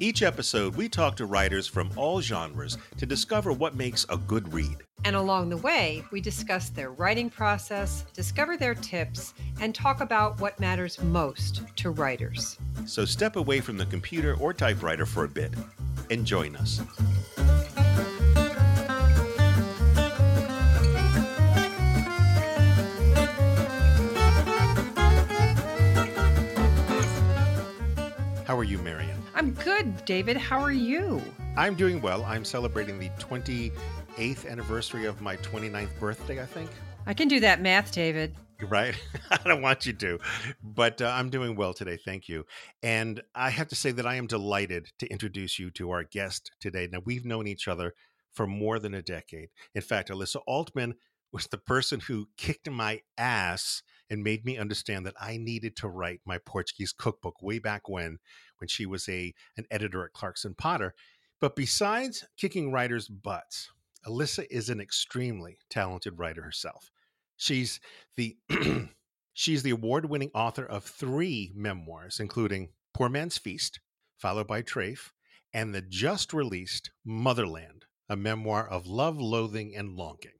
Each episode, we talk to writers from all genres to discover what makes a good read. And along the way, we discuss their writing process, discover their tips, and talk about what matters most to writers. So step away from the computer or typewriter for a bit and join us. How are you, Marion? I'm good, David. How are you? I'm doing well. I'm celebrating the 28th anniversary of my 29th birthday, I think. I can do that math, David. Right? I don't want you to, but uh, I'm doing well today. Thank you. And I have to say that I am delighted to introduce you to our guest today. Now, we've known each other for more than a decade. In fact, Elissa Altman was the person who kicked my ass and made me understand that I needed to write my Portuguese cookbook way back when, when she was a an editor at Clarkson Potter. But besides kicking writers' butts, Elissa is an extremely talented writer herself. She's the she's the award-winning author of three memoirs, including Poor Man's Feast, followed by Treyf, and the just released Motherland, a memoir of love, loathing, and longing.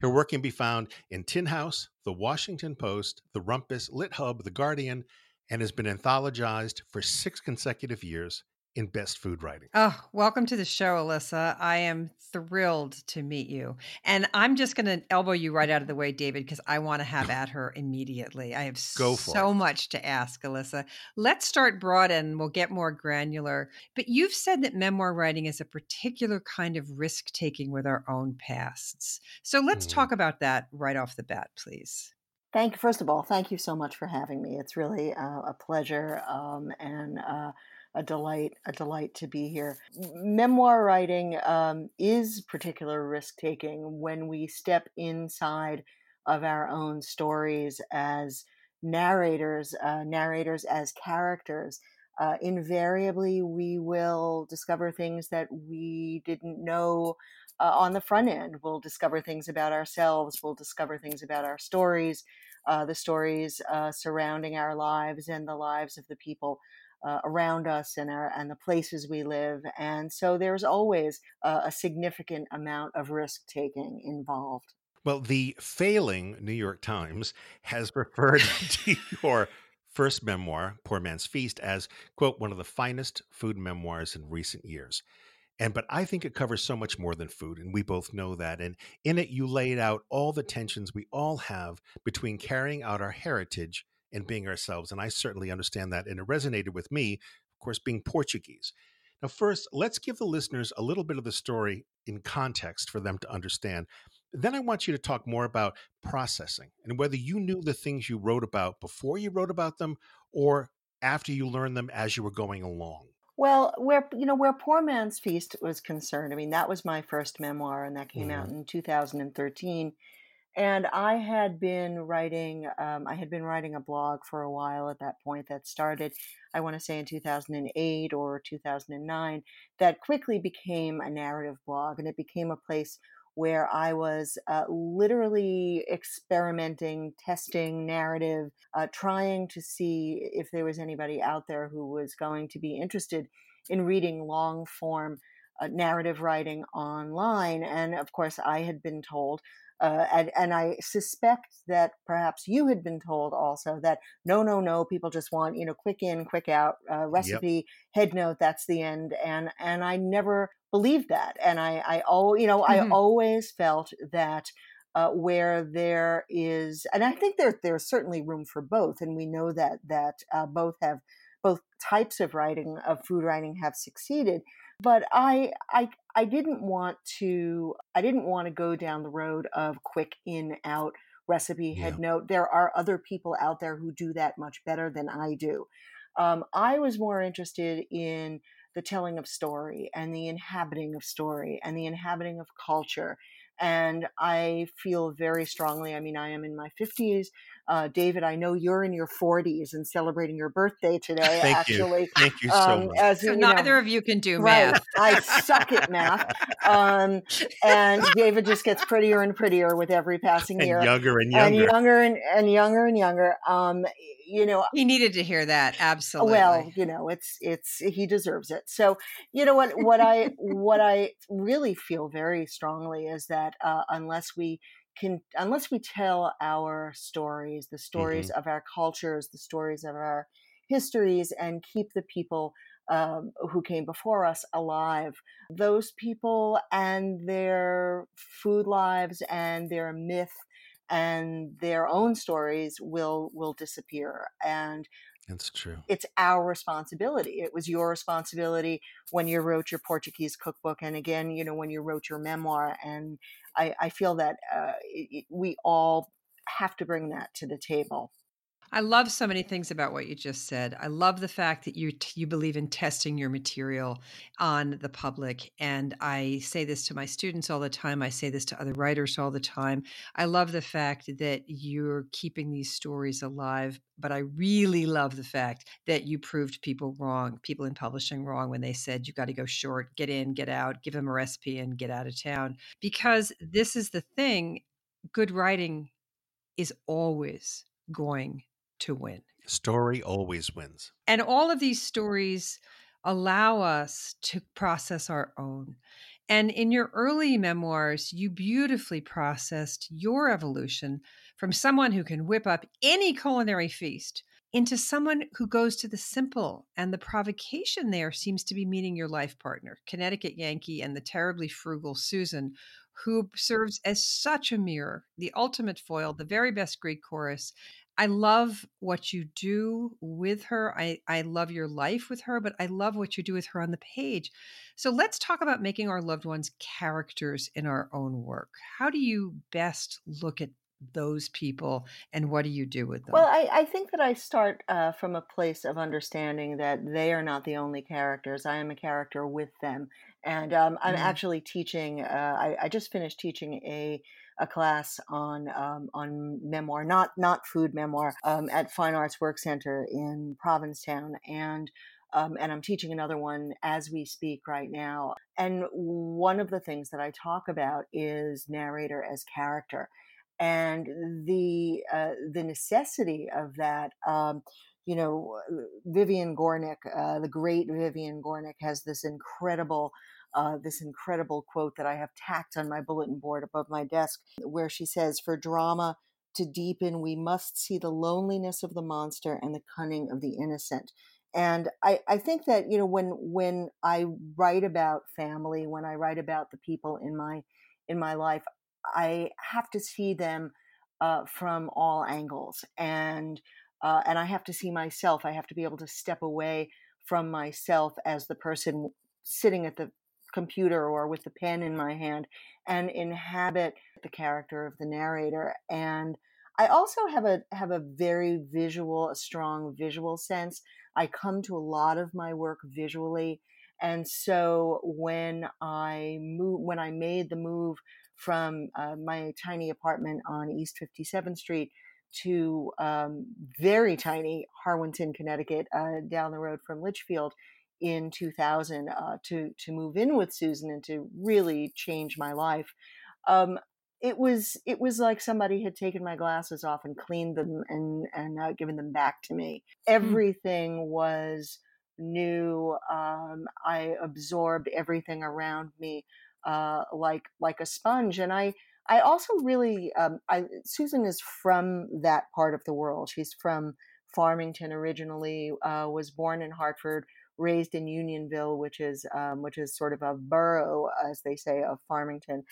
Her work can be found in Tin House, The Washington Post, The Rumpus, Lit Hub, The Guardian, and has been anthologized for six consecutive years in best food writing. Oh, welcome to the show, Elissa. I am thrilled to meet you. And I'm just going to elbow you right out of the way, David, because I want to have at her immediately. I have so it. much to ask, Elissa. Let's start broad and we'll get more granular. But you've said that memoir writing is a particular kind of risk taking with our own pasts. So let's mm. talk about that right off the bat, please. Thank you. First of all, thank you so much for having me. It's really uh, a pleasure um, and uh, a delight, a delight to be here. Memoir writing um, is particular risk taking when we step inside of our own stories as narrators, uh, narrators as characters. Uh, invariably, we will discover things that we didn't know uh, on the front end. We'll discover things about ourselves. We'll discover things about our stories, uh, the stories uh, surrounding our lives and the lives of the people uh, around us and our and the places we live. And so there's always a significant amount of risk taking involved. Well, the failing New York Times has referred to your first memoir, Poor Man's Feast, as, quote, one of the finest food memoirs in recent years. And but I think it covers so much more than food, and we both know that. And in it, you laid out all the tensions we all have between carrying out our heritage and being ourselves. And I certainly understand that. And it resonated with me, of course, being Portuguese. Now, first, let's give the listeners a little bit of the story in context for them to understand. Then I want you to talk more about processing and whether you knew the things you wrote about before you wrote about them or after you learned them as you were going along. Well, where you know where Poor Man's Feast was concerned, I mean that was my first memoir, and that came mm-hmm. out in 2013 and I had been writing. Um, I had been writing a blog for a while at that point. That started, I want to say, in 2008 or 2009. That quickly became a narrative blog, and it became a place where I was uh, literally experimenting, testing narrative, uh, trying to see if there was anybody out there who was going to be interested in reading long form uh, narrative writing online. And of course, I had been told uh, and, and I suspect that perhaps you had been told also that no, no, no, people just want you know quick in, quick out uh, recipe, yep. head note. That's the end. And and I never believed that. And I I oh you know mm-hmm. I always felt that. Uh, where there is, and I think there there's certainly room for both, and we know that that uh, both have both types of writing of food writing have succeeded but I, I I didn't want to I didn't want to go down the road of quick in out recipe head yeah. note. There are other people out there who do that much better than I do. Um, I was more interested in the telling of story and the inhabiting of story and the inhabiting of culture And I feel very strongly. I mean, I am in my 50s. Uh, David, I know you're in your 40s and celebrating your birthday today. Thank actually, you. Thank you so um, much. As, so neither know, of you can do right, math. I suck at math. Um, and David just gets prettier and prettier with every passing and year. Younger and younger. And younger and, and younger and younger. Um, you know he needed to hear that absolutely well you know it's it's he deserves it so you know what what i what i really feel very strongly is that uh, unless we can unless we tell our stories the stories mm-hmm. of our cultures the stories of our histories and keep the people um, who came before us alive those people and their food lives and their myth and their own stories will will disappear and that's true. It's our responsibility. It was your responsibility when you wrote your Portuguese cookbook, and again, you know, when you wrote your memoir. And I, I feel that uh, we all have to bring that to the table. I love so many things about what you just said. I love the fact that you you believe in testing your material on the public and I say this to my students all the time. I say this to other writers all the time. I love the fact that you're keeping these stories alive, but I really love the fact that you proved people wrong, people in publishing wrong when they said you got to go short, get in, get out, give them a recipe and get out of town because this is the thing, good writing is always going to win. Story always wins. And all of these stories allow us to process our own. And in your early memoirs, you beautifully processed your evolution from someone who can whip up any culinary feast into someone who goes to the simple. And the provocation there seems to be meeting your life partner, Connecticut Yankee and the terribly frugal Susan, who serves as such a mirror, the ultimate foil, the very best Greek chorus, I love what you do with her. I, I love your life with her, but I love what you do with her on the page. So let's talk about making our loved ones characters in our own work. How do you best look at those people and what do you do with them? Well, I, I think that I start uh, from a place of understanding that they are not the only characters. I am a character with them. And um, I'm mm-hmm. actually teaching, uh, I, I just finished teaching a a class on um, on memoir, not not food memoir, um, at Fine Arts Work Center in Provincetown, and um, and I'm teaching another one as we speak right now. And one of the things that I talk about is narrator as character, and the uh, the necessity of that. Um, you know, Vivian Gornick, uh, the great Vivian Gornick, has this incredible uh, this incredible quote that I have tacked on my bulletin board above my desk, where she says, For drama to deepen, we must see the loneliness of the monster and the cunning of the innocent. And I, I think that, you know, when when I write about family, when I write about the people in my in my life, I have to see them uh, from all angles. And uh, and I have to see myself. I have to be able to step away from myself as the person sitting at the computer or with the pen in my hand and inhabit the character of the narrator and I also have a have a very visual, a strong visual sense. I come to a lot of my work visually, and so when I move, when I made the move from uh, my tiny apartment on East Fifty Seventh Street to um, very tiny Harwinton, Connecticut, uh, down the road from Litchfield, in 2000 uh, to to move in with Susan and to really change my life. Um, it was it was like somebody had taken my glasses off and cleaned them and and uh, given them back to me. Hmm. Everything was new. Um, I absorbed everything around me uh, like like a sponge, and I. I also really, um, I, Susan is from that part of the world. She's from Farmington originally, uh, was born in Hartford, raised in Unionville, which is um, which is sort of a borough, as they say, of Farmington,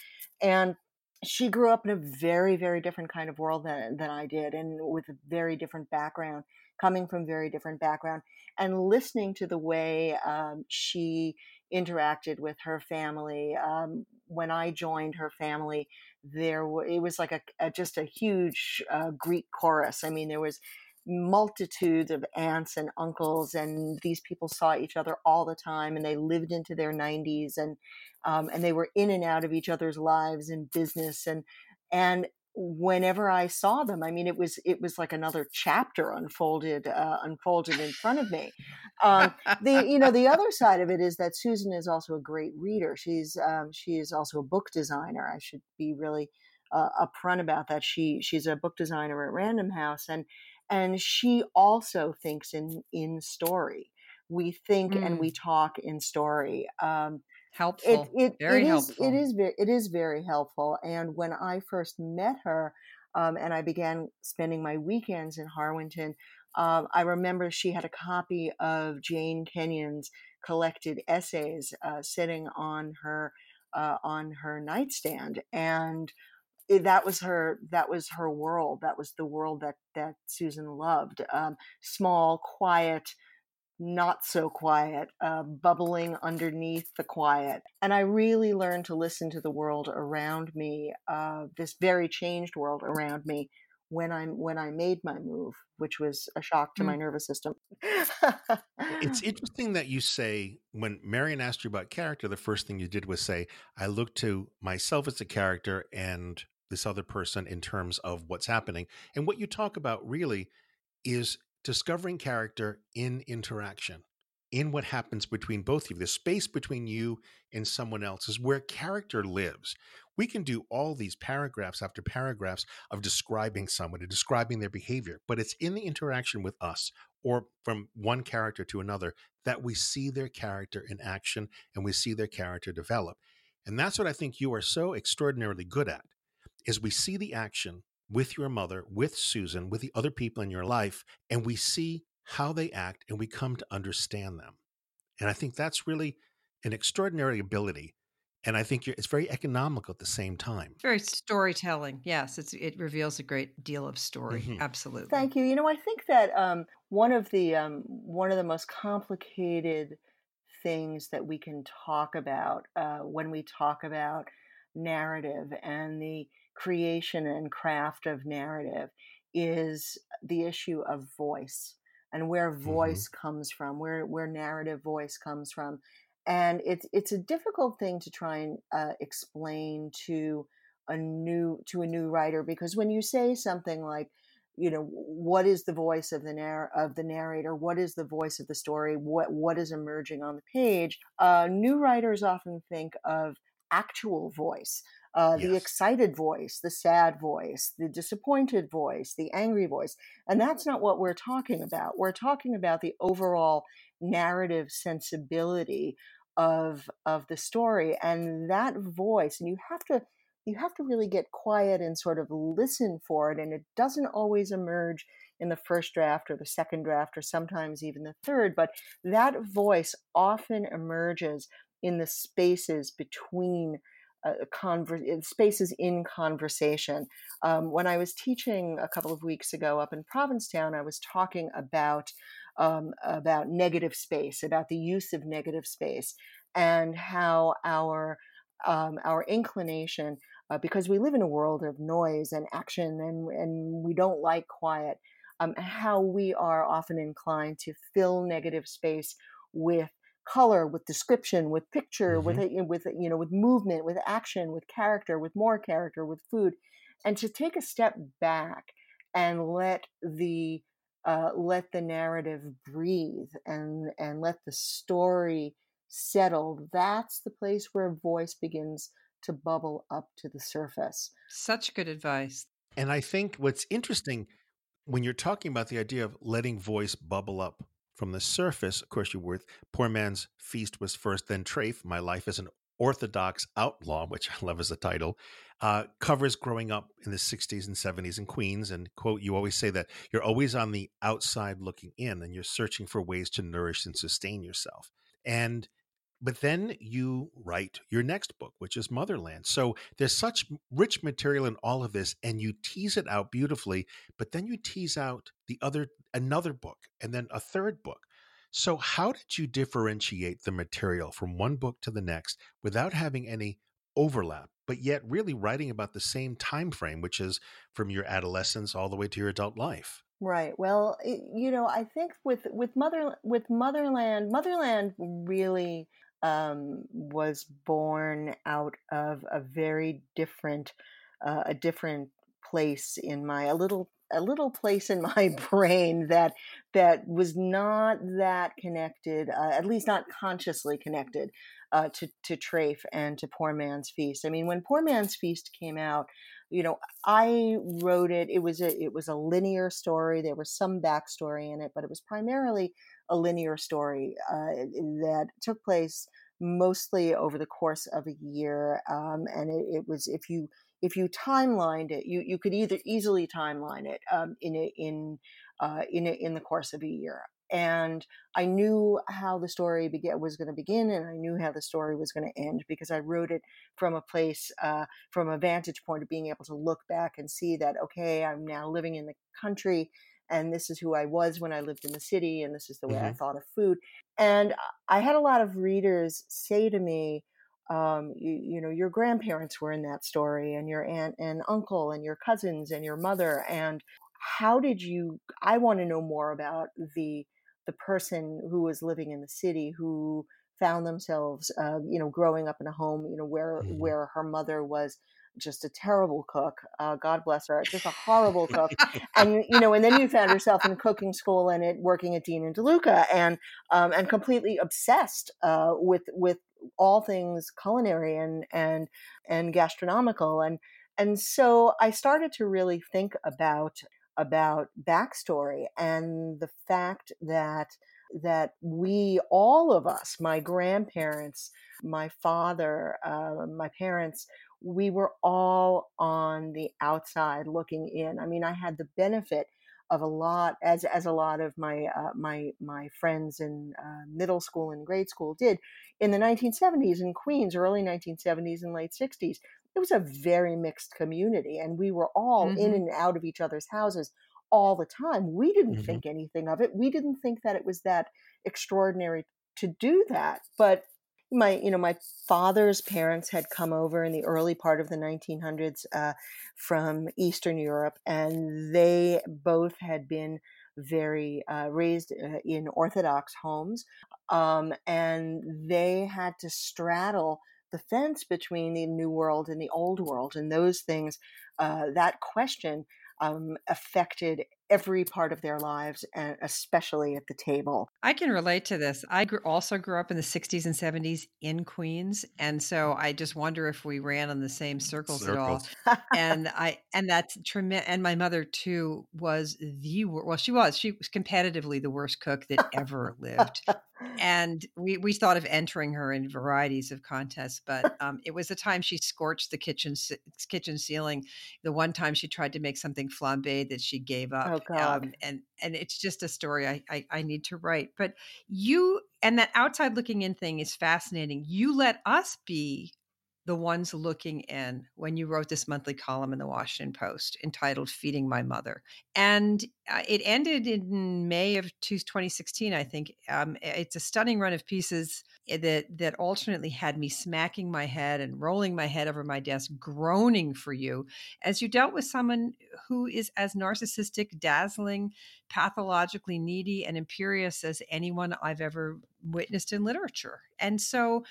and she grew up in a very very different kind of world than, than I did, and with a very different background, coming from very different background, and listening to the way um, she interacted with her family. Um, when I joined her family, there it was like a, a just a huge uh, Greek chorus. I mean, there was multitudes of aunts and uncles, and these people saw each other all the time, and they lived into their 90s, and um, and they were in and out of each other's lives and business, and and whenever I saw them, I mean, it was it was like another chapter unfolded uh, unfolded in front of me. Um, the you know the other side of it is that Susan is also a great reader. She's um, she is also a book designer. I should be really uh, upfront about that. She she's a book designer at Random House, and and she also thinks in in story. We think mm. and we talk in story. Um, helpful. It, it, very it helpful. It is very it is very helpful. And when I first met her, um, and I began spending my weekends in Harwinton, um, I remember she had a copy of Jane Kenyon's collected essays uh, sitting on her uh, on her nightstand, and that was her that was her world that was the world that that susan loved um, small quiet not so quiet uh, bubbling underneath the quiet and i really learned to listen to the world around me uh, this very changed world around me when i when i made my move which was a shock to mm. my nervous system it's interesting that you say when marion asked you about character the first thing you did was say i look to myself as a character and this other person in terms of what's happening. And what you talk about really is discovering character in interaction, in what happens between both of you. The space between you and someone else is where character lives. We can do all these paragraphs after paragraphs of describing someone and describing their behavior, but it's in the interaction with us or from one character to another that we see their character in action and we see their character develop. And that's what I think you are so extraordinarily good at is we see the action with your mother, with Susan, with the other people in your life, and we see how they act and we come to understand them. And I think that's really an extraordinary ability. And I think it's very economical at the same time. Very storytelling. Yes, it reveals a great deal of story. Mm-hmm. Absolutely. Thank you. You know, I think that um, one of the um, one of the most complicated things that we can talk about uh, when we talk about narrative and the creation and craft of narrative is the issue of voice and where mm-hmm. voice mm-hmm. comes from, where where narrative voice comes from, and it's it's a difficult thing to try and uh, explain to a new to a new writer because when you say something like you know what is the voice of the narr- of the narrator what is the voice of the story what what is emerging on the page uh, new writers often think of actual voice uh, yes. the excited voice, the sad voice, the disappointed voice, the angry voice. And that's not what we're talking about. We're talking about the overall narrative sensibility of of the story and that voice and you have to you have to really get quiet and sort of listen for it and it doesn't always emerge in the first draft or the second draft or sometimes even the third but that voice often emerges in the spaces between uh, conver- spaces in conversation. Um, when I was teaching a couple of weeks ago up in Provincetown, I was talking about um, about negative space, about the use of negative space, and how our um, our inclination, uh, because we live in a world of noise and action, and and we don't like quiet, um, how we are often inclined to fill negative space with color, with description, with picture, mm-hmm. with with you know, with movement, with action, with character, with more character, with food, and to take a step back and let the uh, let the narrative breathe and and let the story settle. That's the place where voice begins to bubble up to the surface. Such good advice. And I think what's interesting when you're talking about the idea of letting voice bubble up from the surface, of course, you were Poor Man's Feast was first, then Treyf, My Life as an Orthodox Outlaw, which I love as a title, uh, covers growing up in the 60s and 70s in Queens. And, quote, you always say that you're always on the outside looking in and you're searching for ways to nourish and sustain yourself. And but then you write your next book, which is Motherland. So there's such rich material in all of this, and you tease it out beautifully. But then you tease out the other another book, and then a third book. So how did you differentiate the material from one book to the next without having any overlap but yet really writing about the same time frame, which is from your adolescence all the way to your adult life. Right. Well, you know, I think with with mother with Motherland, Motherland really um, was born out of a very different uh, a different place in my a little a little place in my brain that that was not that connected, uh, at least not consciously connected uh, to to Treyf and to Poor Man's Feast. I mean, when Poor Man's Feast came out, you know, I wrote it. It was a it was a linear story. There was some backstory in it, but it was primarily a linear story uh, that took place mostly over the course of a year, um, and it, it was if you if you timelined it, you, you could either easily timeline it um, in a, in uh, in a, in the course of a year. And I knew how the story was going to begin, and I knew how the story was going to end because I wrote it from a place, uh, from a vantage point of being able to look back and see that okay, I'm now living in the country, and this is who I was when I lived in the city, and this is the way mm-hmm. I thought of food. And I had a lot of readers say to me, um, you, you, know, your grandparents were in that story, and your aunt and uncle, and your cousins, and your mother. And how did you? I want to know more about the the person who was living in the city who found themselves, uh, you know, growing up in a home, you know, where mm-hmm. where her mother was just a terrible cook. Uh, God bless her, just a horrible cook. and you know, and then you found yourself in cooking school and it working at Dean and DeLuca, and um, and completely obsessed uh, with with all things culinary and and and gastronomical and and so I started to really think about about backstory and the fact that that we all of us my grandparents my father uh, my parents we were all on the outside looking in i mean i had the benefit of a lot as as a lot of my uh, my my friends in uh, middle school and grade school did in the 1970s in Queens, early 1970s and late 60s. It was a very mixed community, and we were all mm-hmm. in and out of each other's houses all the time. We didn't mm-hmm. think anything of it. We didn't think that it was that extraordinary to do that, but my you know my father's parents had come over in the early part of the 1900s uh, from eastern europe and they both had been very uh, raised uh, in orthodox homes um, and they had to straddle the fence between the new world and the old world and those things uh, that question um, affected every part of their lives, and especially at the table. I can relate to this. I grew, also grew up in the 60s and 70s in Queens, and so I just wonder if we ran on the same circles, circles. at all. and I and that's tremendous. And my mother too was the well, she was she was competitively the worst cook that ever lived. And we, we thought of entering her in varieties of contests, but um, it was the time she scorched the kitchen kitchen ceiling. The one time she tried to make something flambé that she gave up. Oh God. Um, and and it's just a story I, I I need to write. But you and that outside looking in thing is fascinating. You let us be the ones looking in when you wrote this monthly column in the Washington Post entitled Feeding My Mother. And uh, it ended in May of 2016, I think. Um, it's a stunning run of pieces eh, that, that alternately had me smacking my head and rolling my head over my desk, groaning for you as you dealt with someone who is as narcissistic, dazzling, pathologically needy, and imperious as anyone I've ever witnessed in literature. And so,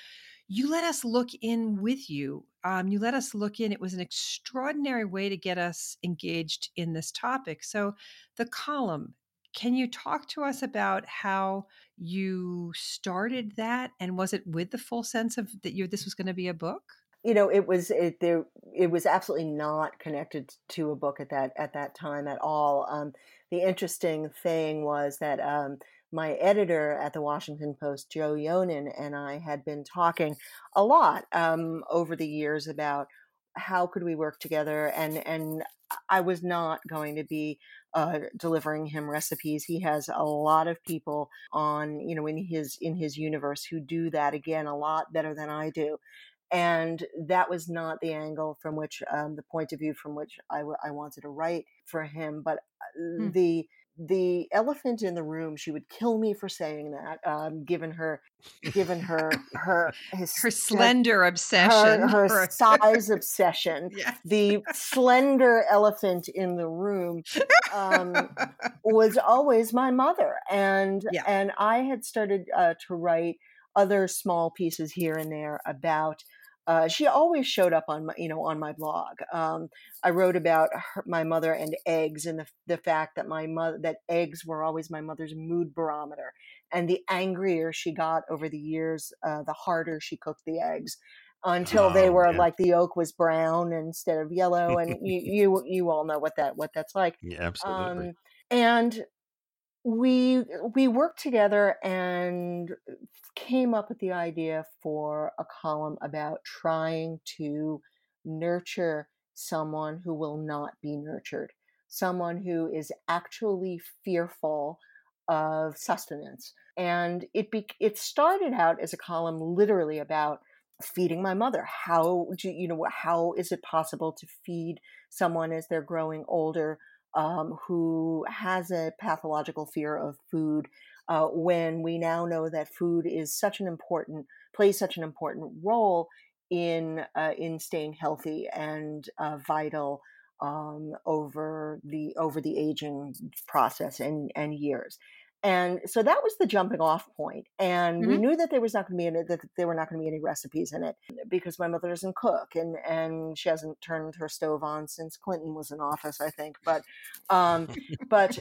you let us look in with you. Um, you let us look in. It was an extraordinary way to get us engaged in this topic. So, the column, can you talk to us about how you started that? And was it with the full sense of that you this was going to be a book? You know, it was it there. It was absolutely not connected to a book at that at that time at all. Um, the interesting thing was that um, my editor at the Washington Post, Joe Yonan, and I had been talking a lot um, over the years about how could we work together, and and I was not going to be uh, delivering him recipes. He has a lot of people on, you know, in his in his universe who do that again a lot better than I do, and that was not the angle from which um, the point of view from which I, w- I wanted to write for him. But uh, hmm. the the elephant in the room she would kill me for saying that um, given her given her her his, her slender obsession her, her size obsession the slender elephant in the room um, was always my mother and yeah. and i had started uh, to write other small pieces here and there about uh, she always showed up on my, you know, on my blog. Um, I wrote about her, my mother and eggs, and the, the fact that my mother that eggs were always my mother's mood barometer. And the angrier she got over the years, uh, the harder she cooked the eggs, until oh, they were like the yolk was brown instead of yellow. And you, you you all know what that what that's like. Yeah, absolutely. Um, and we we worked together and uh, came up with the idea for a column about trying to nurture someone who will not be nurtured, someone who is actually fearful of sustenance. And it be, it started out as a column literally about feeding my mother. How do you know how is it possible to feed someone as they're growing older um, who has a pathological fear of food uh, when we now know that food is such an important plays such an important role in uh, in staying healthy and uh, vital um, over the over the aging process and and years. And so that was the jumping off point. And mm-hmm. we knew that there was not going to be any, that there were not going to be any recipes in it because my mother doesn't cook and, and she hasn't turned her stove on since Clinton was in office, I think. But, um, but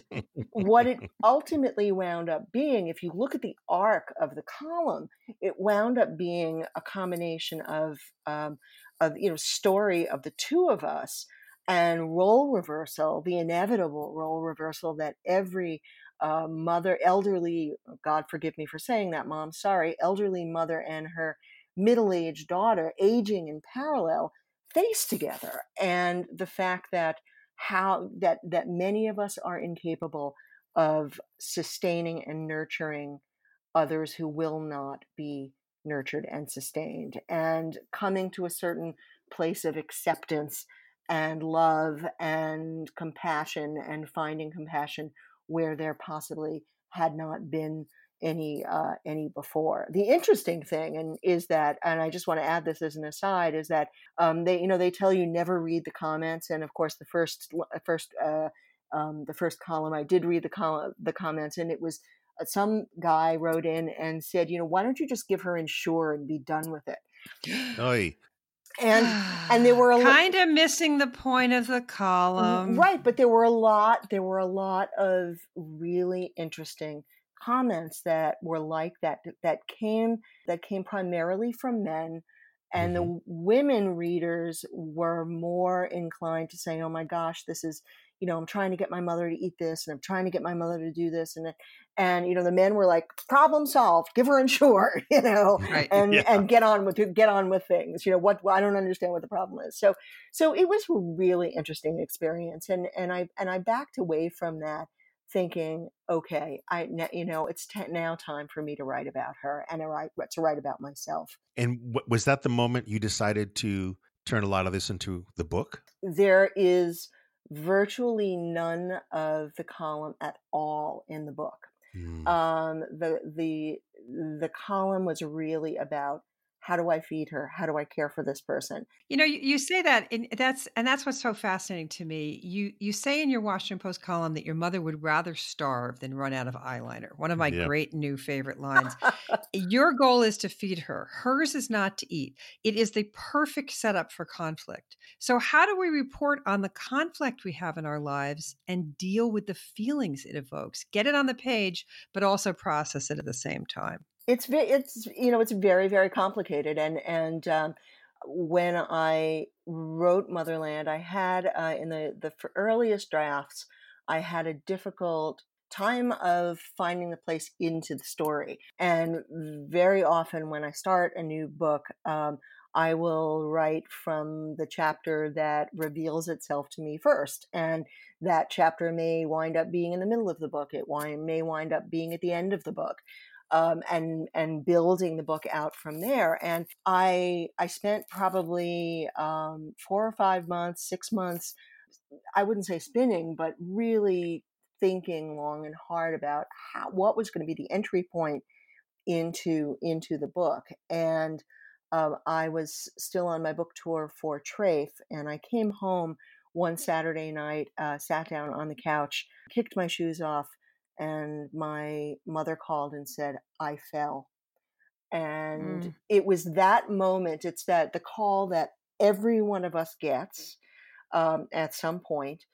what it ultimately wound up being, if you look at the arc of the column, it wound up being a combination of, um, of, you know, story of the two of us and role reversal, the inevitable role reversal that every uh, mother, elderly, God forgive me for saying that, mom, sorry, elderly mother and her middle aged daughter aging in parallel face together. And the fact that how that that many of us are incapable of sustaining and nurturing others who will not be nurtured and sustained and coming to a certain place of acceptance and love and compassion and finding compassion where there possibly had not been any uh, any before. The interesting thing, and is that, and I just want to add this as an aside, is that um, they you know they tell you never read the comments, and of course the first uh, first uh, um, the first column I did read the col- the comments, and it was uh, some guy wrote in and said, you know, why don't you just give her Ensure and be done with it? Oy and and there were a kind of missing the point of the column right but there were a lot there were a lot of really interesting comments that were like that that came that came primarily from men and mm-hmm. the women readers were more inclined to say oh my gosh this is you know i'm trying to get my mother to eat this and i'm trying to get my mother to do this and and you know the men were like problem solved give her Ensure you know right. and yeah. and get on with get on with things you know what i don't understand what the problem is so so it was a really interesting experience and and i and i backed away from that thinking okay i you know it's t- now time for me to write about her and to write to write about myself and w- was that the moment you decided to turn a lot of this into the book there is virtually none of the column at all in the book Mm. Um, the the the column was really about how do I feed her? How do I care for this person? You know, you, you say that, and that's and that's what's so fascinating to me. You you say in your Washington Post column that your mother would rather starve than run out of eyeliner. One of my great new favorite lines. your goal is to feed her. Hers is not to eat. It is the perfect setup for conflict. So how do we report on the conflict we have in our lives and deal with the feelings it evokes? Get it on the page, but also process it at the same time it's it's you know it's very very complicated and and um, when I wrote Motherland, I had uh, in the the earliest drafts, I had a difficult time of finding the place into the story, and very often when I start a new book. Um, I will write from the chapter that reveals itself to me first. And that chapter may wind up being in the middle of the book. It may wind up being at the end of the book um, and and building the book out from there. And I I spent probably um, four or five months, six months. I wouldn't say spinning, but really thinking long and hard about how what was going to be the entry point into into the book and um, I was still on my book tour for Treyf, and I came home one Saturday night, uh, sat down on the couch, kicked my shoes off, and my mother called and said, I fell. And mm. it was that moment, it's that the call that every one of us gets um, at some point.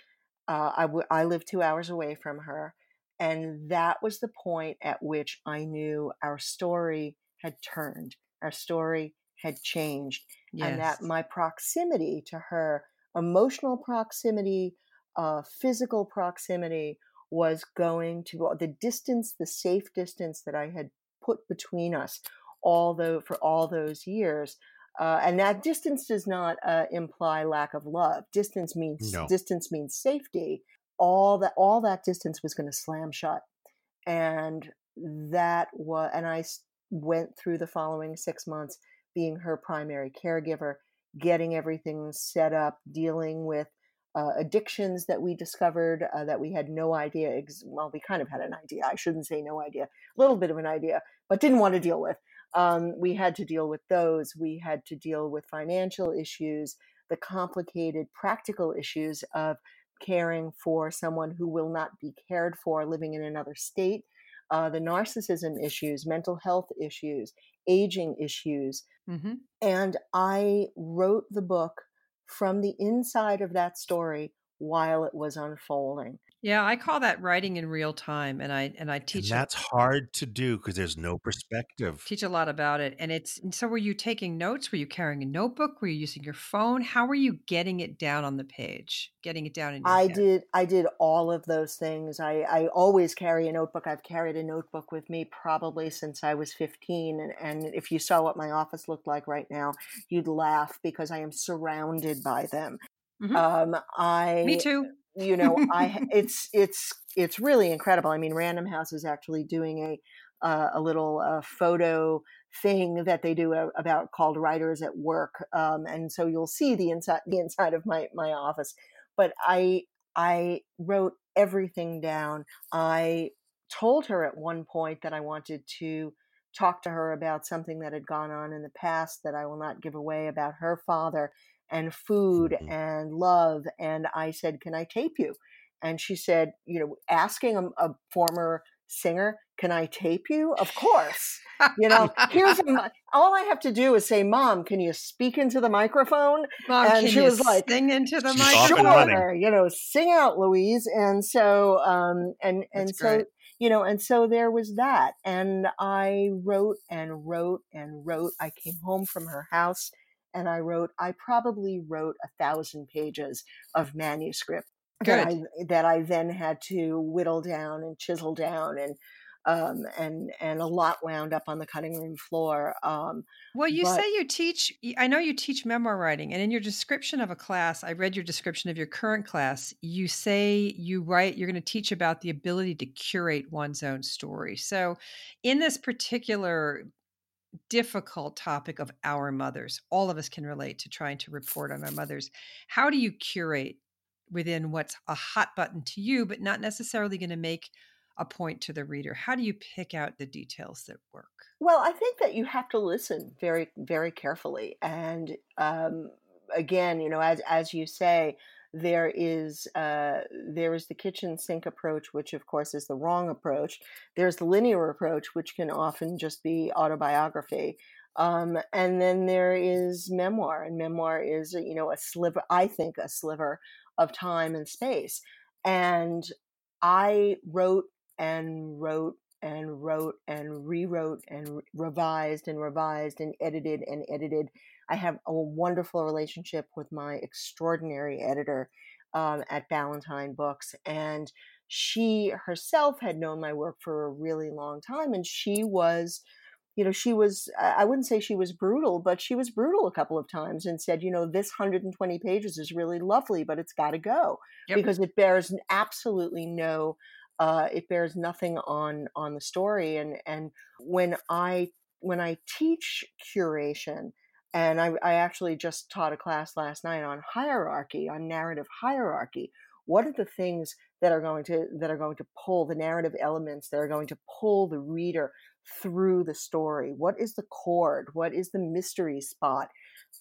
Uh, I, w- I live two hours away from her. And that was the point at which I knew our story had turned. Our story had changed yes. and that my proximity to her emotional proximity uh, physical proximity was going to the distance the safe distance that i had put between us all although for all those years uh, and that distance does not uh, imply lack of love. Distance means no. distance means safety. All that all that distance was going to slam shut. And that was and i went through the following six months being her primary caregiver, getting everything set up, dealing with uh, addictions that we discovered uh, that we had no idea. Ex- well, we kind of had an idea. I shouldn't say no idea, a little bit of an idea, but didn't want to deal with. Um, we had to deal with those. We had to deal with financial issues, the complicated practical issues of caring for someone who will not be cared for living in another state, uh, the narcissism issues, mental health issues, aging issues. Mm-hmm. And I wrote the book from the inside of that story while it was unfolding. Yeah, I call that writing in real time, and I and I teach. And that's hard to do because there's no perspective. Teach a lot about it, and it's. And so, were you taking notes? Were you carrying a notebook? Were you using your phone? How were you getting it down on the page? Getting it down in. I head? did. I did all of those things. I I always carry a notebook. I've carried a notebook with me probably since I was 15, and and if you saw what my office looked like right now, you'd laugh because I am surrounded by them. Mm-hmm. Um, I me too you know i it's it's it's really incredible. I mean random house is actually doing a uh, a little uh, photo thing that they do uh, about called writers at work um, and so you'll see the inside the inside of my my office. But i i wrote everything down. I told her at one point that i wanted to talk to her about something that had gone on in the past that i will not give away about her father and food mm-hmm. and love. And I said, Can I tape you? And she said, You know, asking a, a former singer, Can I tape you? Of course. You know, here's a, all I have to do is say, Mom, can you speak into the microphone? Mom, and she was like, Sing into the microphone. Sure, you know, sing out, Louise. And so, um, and, and That's so, great you know, and so there was that. And I wrote and wrote and wrote. I came home from her house and I wrote, I probably wrote a thousand pages of manuscript that I, that I then had to whittle down and chisel down and um, and and a lot wound up on the cutting room floor. Um, well, you but, say you teach. I know you teach memoir writing, and in your description of a class, I read your description of your current class. You say you write. You're going to teach about the ability to curate one's own story. So, in this particular difficult topic of our mothers. All of us can relate to trying to report on our mothers. How do you curate within what's a hot button to you, but not necessarily going to make a point to the reader? How do you pick out the details that work? Well, I think that you have to listen very, very carefully. And um, again, you know, as as you say, there is uh, there is the kitchen sink approach, which of course is the wrong approach. There's the linear approach, which can often just be autobiography. Um, and then there is memoir, and memoir is you know a sliver. I think a sliver of time and space. And I wrote and wrote and wrote and rewrote and revised and revised and edited and edited I have a wonderful relationship with my extraordinary editor um, at Ballantine Books, and she herself had known my work for a really long time, and she was you know, she was, I wouldn't say she was brutal, but she was brutal a couple of times and said, you know, this 120 pages is really lovely, but it's got to go yep. because it bears absolutely no, uh, it bears nothing on, on the story. And, and when I, when I teach curation, and I, I actually just taught a class last night on hierarchy, on narrative hierarchy. what are the things that are going to that are going to pull the narrative elements that are going to pull the reader through the story what is the chord what is the mystery spot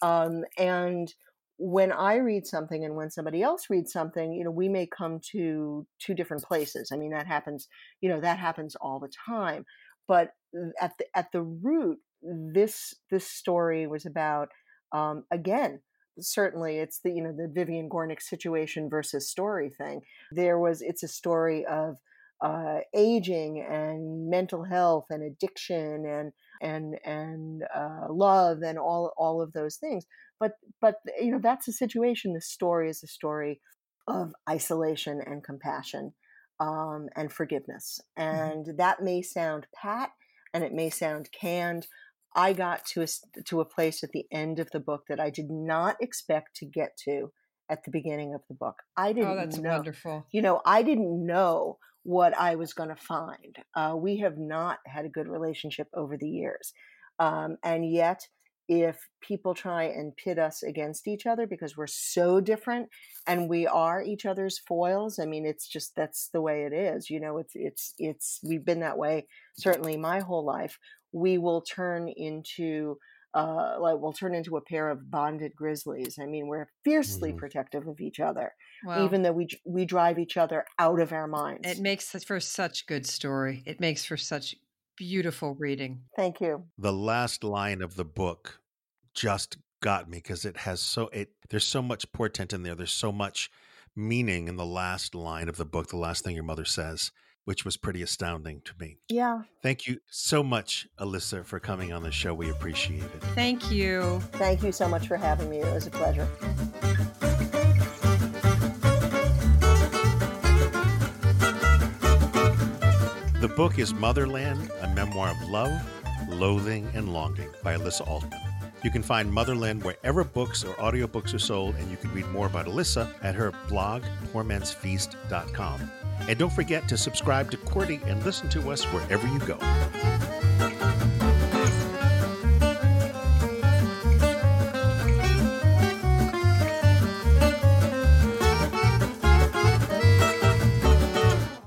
um, and when I read something and when somebody else reads something, you know, we may come to two different places. I mean, that happens, you know, that happens all the time. But at the at the root, this this story was about um, again certainly it's the you know the Vivian Gornick situation versus story thing. There was it's a story of uh, aging and mental health and addiction and and and uh, love and all all of those things. But but you know that's a situation. The story is a story of isolation and compassion um, and forgiveness, mm-hmm. and mm-hmm. that may sound pat and it may sound canned. I got to a, to a place at the end of the book that I did not expect to get to at the beginning of the book. I oh, didn't. Oh, that's know, wonderful. You know, I didn't know what I was going to find. Uh, we have not had a good relationship over the years, um, and yet, if people try and pit us against each other because we're so different and we are each other's foils, I mean, it's just that's the way it is. You know, it's it's it's we've been that way certainly my whole life we will turn into uh, like we'll turn into a pair of bonded grizzlies. I mean, we're fiercely mm-hmm. protective of each other, well, even though we we drive each other out of our minds. It makes for such good story. It makes for such beautiful reading. Thank you. The last line of the book just got me because it has so it there's so much portent in there. There's so much meaning in the last line of the book. The last thing your mother says which was pretty astounding to me. Yeah. Thank you so much, Elissa, for coming on the show. We appreciate it. Thank you. Thank you so much for having me. It was a pleasure. The book is Motherland, a memoir of love, loathing, and longing by Elissa Altman. You can find Motherland wherever books or audiobooks are sold, and you can read more about Elissa at her blog, poormansfeast.com. And don't forget to subscribe to QWERTY and listen to us wherever you go.